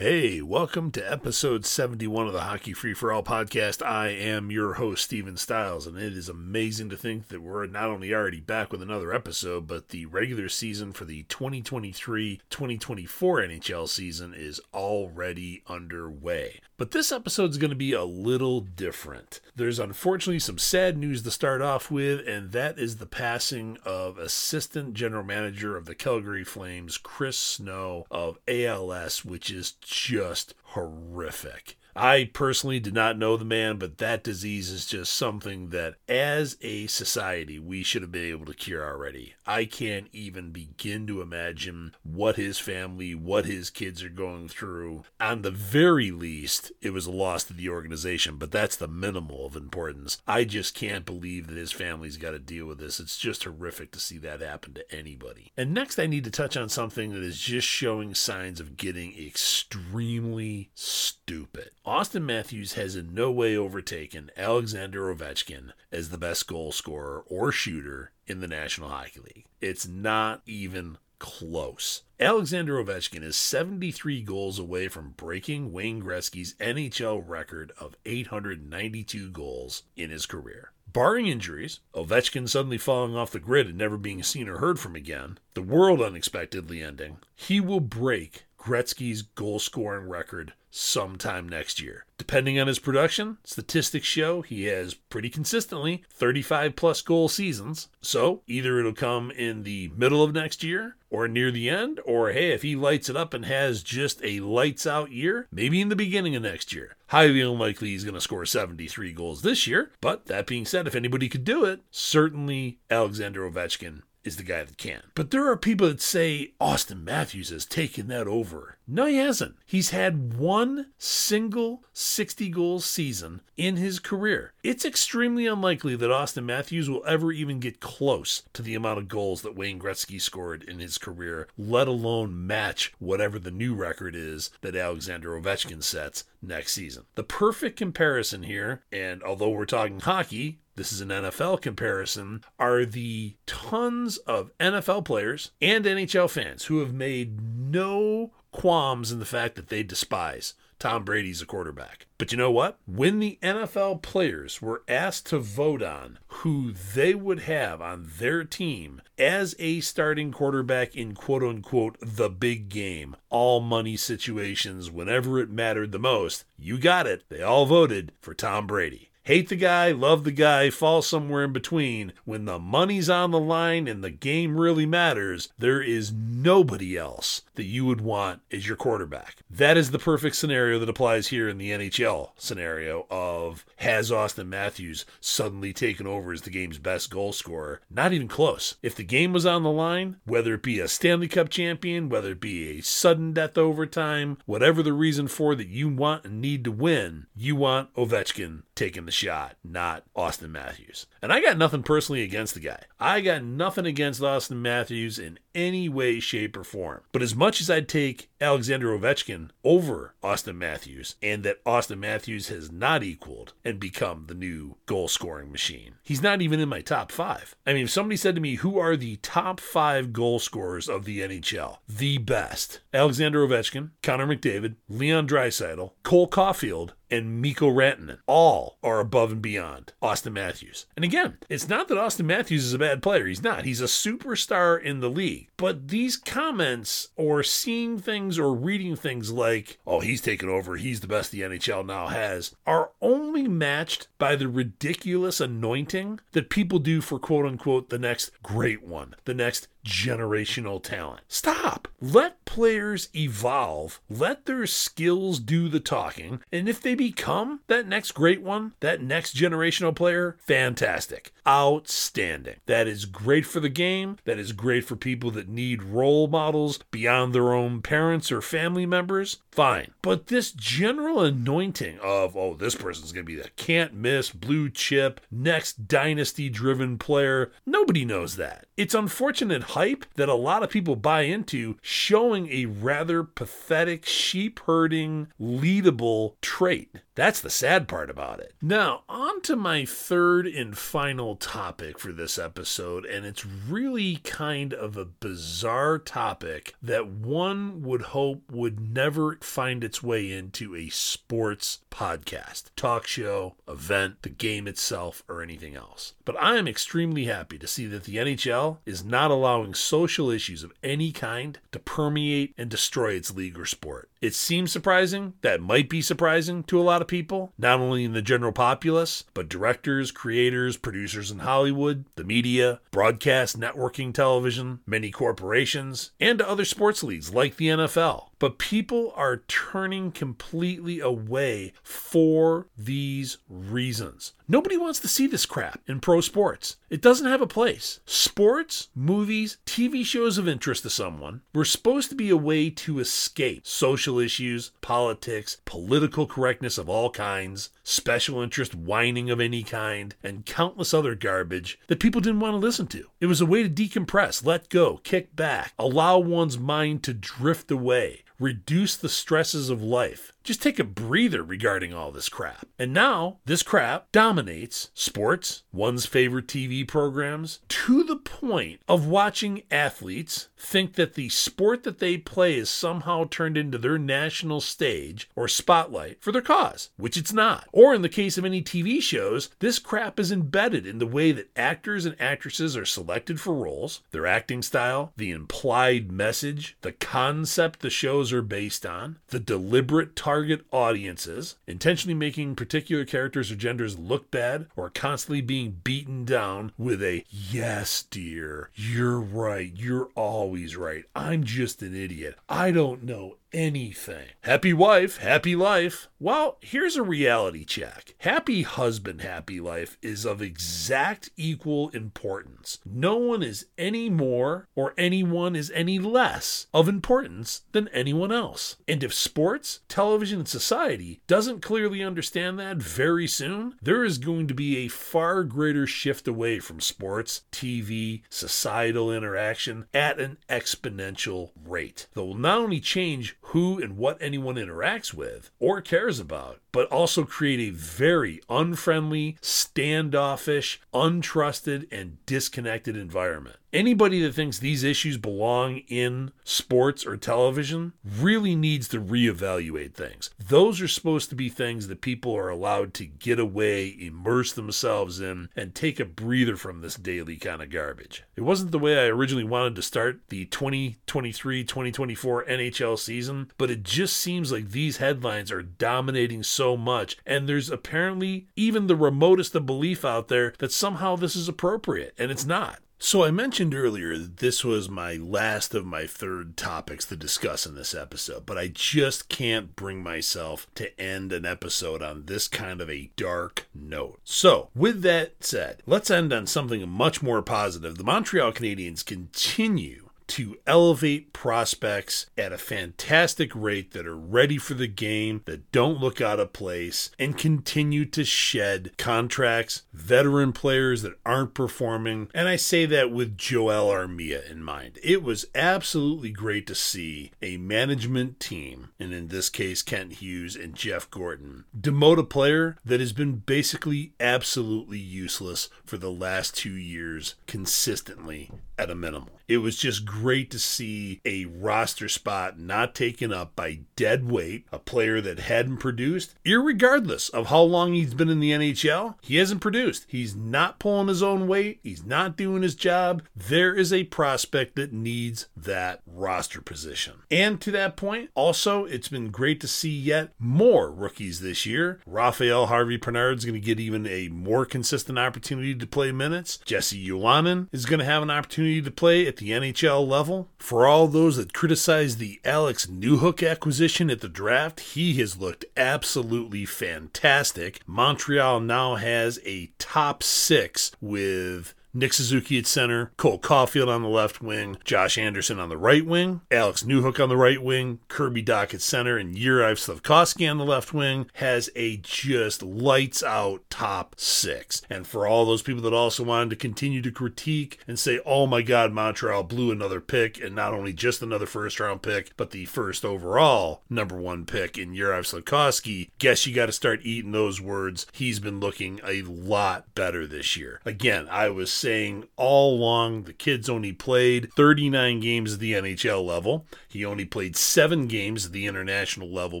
Hey, welcome to episode 71 of the Hockey Free for All podcast. I am your host, Steven Stiles, and it is amazing to think that we're not only already back with another episode, but the regular season for the 2023 2024 NHL season is already underway. But this episode is going to be a little different. There's unfortunately some sad news to start off with, and that is the passing of assistant general manager of the Calgary Flames, Chris Snow of ALS, which is just horrific. I personally did not know the man, but that disease is just something that, as a society, we should have been able to cure already. I can't even begin to imagine what his family, what his kids are going through. On the very least, it was a loss to the organization, but that's the minimal of importance. I just can't believe that his family's got to deal with this. It's just horrific to see that happen to anybody. And next, I need to touch on something that is just showing signs of getting extremely stupid. Auston Matthews has in no way overtaken Alexander Ovechkin as the best goal scorer or shooter in the National Hockey League. It's not even close. Alexander Ovechkin is 73 goals away from breaking Wayne Gretzky's NHL record of 892 goals in his career. Barring injuries, Ovechkin suddenly falling off the grid and never being seen or heard from again, the world unexpectedly ending, he will break Gretzky's goal scoring record sometime next year. Depending on his production, statistics show he has pretty consistently 35 plus goal seasons. So either it'll come in the middle of next year or near the end, or hey, if he lights it up and has just a lights out year, maybe in the beginning of next year. Highly unlikely he's going to score 73 goals this year, but that being said, if anybody could do it, certainly Alexander Ovechkin is the guy that can. But there are people that say Auston Matthews has taken that over. No, he hasn't. He's had one single 60 goal season in his career. It's extremely unlikely that Auston Matthews will ever even get close to the amount of goals that Wayne Gretzky scored in his career, let alone match whatever the new record is that Alexander Ovechkin sets next season. The perfect comparison here, and although we're talking hockey, this is an NFL comparison, are the tons of NFL players and NHL fans who have made no qualms in the fact that they despise Tom Brady's a quarterback. But you know what? When the NFL players were asked to vote on who they would have on their team as a starting quarterback in quote unquote the big game, all money situations, whenever it mattered the most, you got it. They all voted for Tom Brady. Hate the guy, love the guy, fall somewhere in between. When the money's on the line and the game really matters, there is nobody else that you would want as your quarterback. That is the perfect scenario that applies here in the NHL scenario of has Auston Matthews suddenly taken over as the game's best goal scorer? Not even close. If the game was on the line, whether it be a Stanley Cup champion, whether it be a sudden death overtime, whatever the reason for that you want and need to win, you want Ovechkin taking the shot, not Auston Matthews. And I got nothing personally against the guy. I got nothing against Auston Matthews in any way, shape, or form. But as much as I'd take Alexander Ovechkin over Auston Matthews, and that Auston Matthews has not equaled and become the new goal scoring machine, he's not even in my top five. I mean, if somebody said to me, Who are the top five goal scorers of the NHL? The best Alexander Ovechkin, Connor McDavid, Leon Draisaitl, Cole Caufield, and Mikko Rantanen. All are above and beyond Auston Matthews. And again, it's not that Auston Matthews is a bad player. He's not. He's a superstar in the league. But these comments or seeing things or reading things like, oh, he's taken over, he's the best the NHL now has, are only matched by the ridiculous anointing that people do for quote unquote the next great one, the next generational talent. Stop. Let players evolve. Let their skills do the talking. And if they become that next great one, that next generational player, fantastic. Outstanding. That is great for the game. That is great for people that need role models beyond their own parents or family members. Fine. But this general anointing of, oh, this person's going to be the can't miss blue chip, next dynasty driven player, nobody knows that. It's unfortunate hype that a lot of people buy into, showing a rather pathetic sheep herding, leadable trait. That's the sad part about it. Now, on to my third and final topic for this episode, and it's really kind of a bizarre topic that one would hope would never find its way into a sports podcast, talk show, event, the game itself, or anything else. But I am extremely happy to see that the NHL is not allowing social issues of any kind to permeate and destroy its league or sport. It seems surprising, that might be surprising to a lot of people, not only in the general populace, but directors, creators, producers in Hollywood, the media, broadcast, networking television, many corporations, and other sports leagues like the NFL. But people are turning completely away for these reasons. Nobody wants to see this crap in pro sports. It doesn't have a place. Sports, movies, TV shows of interest to someone were supposed to be a way to escape social issues, politics, political correctness of all kinds, special interest whining of any kind, and countless other garbage that people didn't want to listen to. It was a way to decompress, let go, kick back, allow one's mind to drift away reduce the stresses of life. Just take a breather regarding all this crap. And now, this crap dominates sports, one's favorite TV programs, to the point of watching athletes think that the sport that they play is somehow turned into their national stage or spotlight for their cause, which it's not. Or in the case of any TV shows, this crap is embedded in the way that actors and actresses are selected for roles, their acting style, the implied message, the concept the shows are based on, the deliberate target audiences, intentionally making particular characters or genders look bad, or constantly being beaten down with a, yes, dear, you're right, you're always right, I'm just an idiot, I don't know anything. Happy wife, happy life. Well, here's a reality check. Happy husband, happy life is of exact equal importance. No one is any more or anyone is any less of importance than anyone else. And if sports, television, and society doesn't clearly understand that very soon, there is going to be a far greater shift away from sports, TV, societal interaction at an exponential rate that will not only change who and what anyone interacts with or cares about, but also create a very unfriendly, standoffish, untrusted, and disconnected environment. Anybody that thinks these issues belong in sports or television really needs to reevaluate things. Those are supposed to be things that people are allowed to get away, immerse themselves in, and take a breather from this daily kind of garbage. It wasn't the way I originally wanted to start the 2023 2024 NHL season, but it just seems like these headlines are dominating so much, and there's apparently even the remotest of belief out there that somehow this is appropriate, and it's not. So, I mentioned earlier that this was my last of my third topics to discuss in this episode, but I just can't bring myself to end an episode on this kind of a dark note. So, with that said, let's end on something much more positive. The Montreal Canadiens continue to elevate prospects at a fantastic rate that are ready for the game, that don't look out of place, and continue to shed contracts, veteran players that aren't performing. And I say that with Joel Armia in mind. It was absolutely great to see a management team, and in this case, Kent Hughes and Jeff Gorton, demote a player that has been basically absolutely useless for the last two years consistently at a minimal. It was just great to see a roster spot not taken up by dead weight, a player that hadn't produced, irregardless of how long he's been in the NHL. He hasn't produced. He's not pulling his own weight. He's not doing his job. There is a prospect that needs that roster position. And to that point, also, it's been great to see yet more rookies this year. Raphael Harvey Pinard's going to get even a more consistent opportunity to play minutes. Jesse Ylönen is going to have an opportunity to play at the NHL level. For all those that criticize the Alex Newhook acquisition at the draft, he has looked absolutely fantastic. Montreal now has a top six with Nick Suzuki at center, Cole Caufield on the left wing, Josh Anderson on the right wing, Alex Newhook on the right wing, Kirby Dach at center, and Juraj Slafkovsky on the left wing has a just lights out top six. And for all those people that also wanted to continue to critique and say, oh my God, Montreal blew another pick, and not only just another first round pick, but the first overall number one pick in Juraj Slafkovsky, guess you got to start eating those words. He's been looking a lot better this year. Again, I was saying all along the kid's only played 39 games at the NHL level. He only played seven games at the international level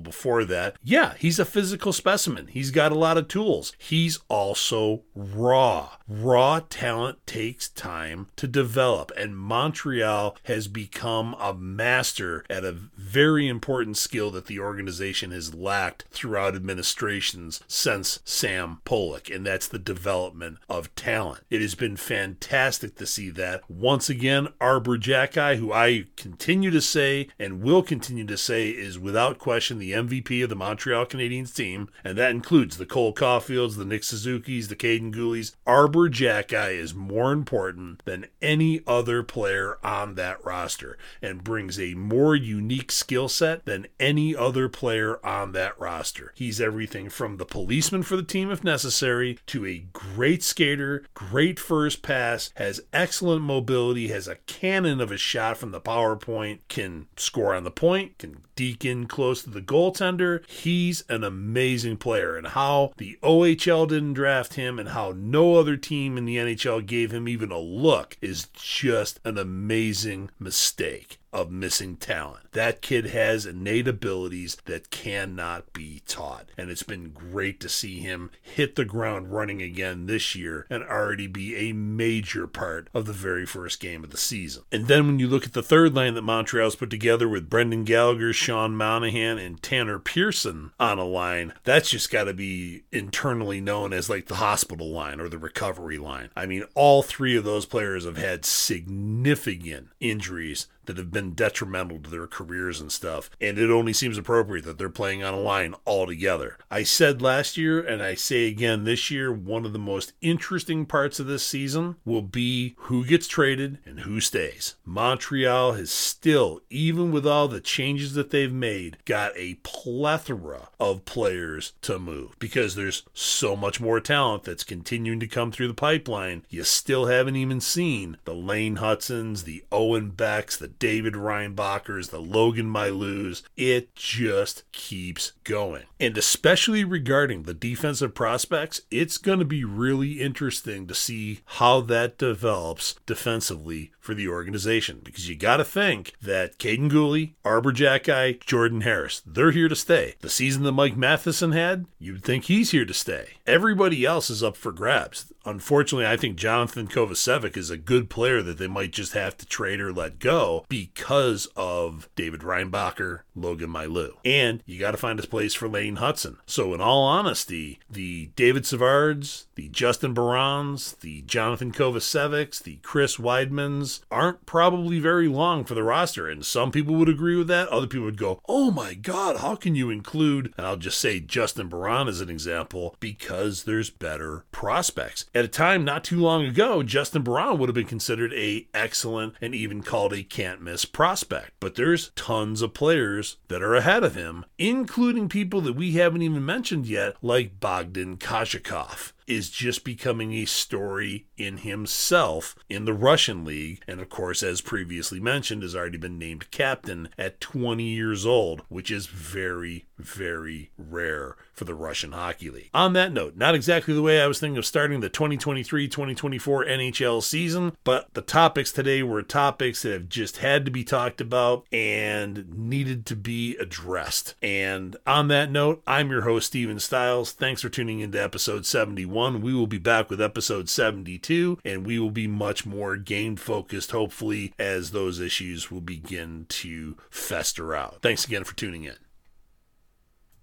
before that. Yeah, he's a physical specimen. He's got a lot of tools. He's also raw. Raw talent takes time to develop, and Montreal has become a master at a very important skill that the organization has lacked throughout administrations since Sam Pollock, and that's the development of talent. It has been fantastic to see that. Once again, Arber Xhekaj, who I continue to say and will continue to say is without question the MVP of the Montreal Canadiens team, and that includes the Cole Caufields, the Nick Suzuki's, the Kaiden Guhles. Arber Xhekaj is more important than any other player on that roster and brings a more unique skill set than any other player on that roster. He's everything from the policeman for the team if necessary to a great skater, great first pass, has excellent mobility, has a cannon of a shot from the power point, can score on the point, can deke in close to the goaltender. He's an amazing player. And how the OHL didn't draft him and how no other team in the NHL gave him even a look is just an amazing mistake of missing talent. That kid has innate abilities that cannot be taught. And it's been great to see him hit the ground running again this year and already be a major part of the very first game of the season. And then when you look at the third line that Montreal's put together with Brendan Gallagher, Sean Monahan, and Tanner Pearson on a line, that's just got to be internally known as like the hospital line or the recovery line. I mean, all three of those players have had significant injuries that have been detrimental to their careers and stuff. And it only seems appropriate that they're playing on a line altogether. I said last year, and I say again this year, one of the most interesting parts of this season will be who gets traded and who stays. Montreal has still, even with all the changes that they've made, got a plethora of players to move because there's so much more talent that's continuing to come through the pipeline. You still haven't even seen the Lane Hutsons, the Owen Becks, the David Reinbachers, the Logan Mailloux. It just keeps going. And especially regarding the defensive prospects, it's going to be really interesting to see how that develops defensively for the organization because you got to think that Kaiden Guhle, Arber Xhekaj, Jordan Harris, they're here to stay. The season that Mike Matheson had, you'd think he's here to stay. Everybody else is up for grabs. Unfortunately, I think Jonathan Kovacevic is a good player that they might just have to trade or let go because of David Reinbacher, Logan Mailloux. And you got to find a place for Lane Hutson. So, in all honesty, the David Savards, the Justin Barrons, the Jonathan Kovacevics, the Chris Widemans aren't probably very long for the roster. And some people would agree with that. Other people would go, oh my God, how can you include, and I'll just say Justin Barron as an example, because there's better prospects. At a time not too long ago, Justin Barron would have been considered a excellent and even called a can't miss prospect. But there's tons of players that are ahead of him, including people that we haven't even mentioned yet, like Bogdan Kazakov is just becoming a story in himself in the Russian league. And of course, as previously mentioned, has already been named captain at 20 years old, which is very, very rare for the Russian Hockey League. On that note, not exactly the way I was thinking of starting the 2023 2024 NHL season, but the topics today were topics that have just had to be talked about and needed to be addressed. And on that note, I'm your host, Steven Stiles. Thanks for tuning into episode 71 we will be back with episode 72, and we will be much more game focused, hopefully, as those issues will begin to fester out. Thanks again for tuning in.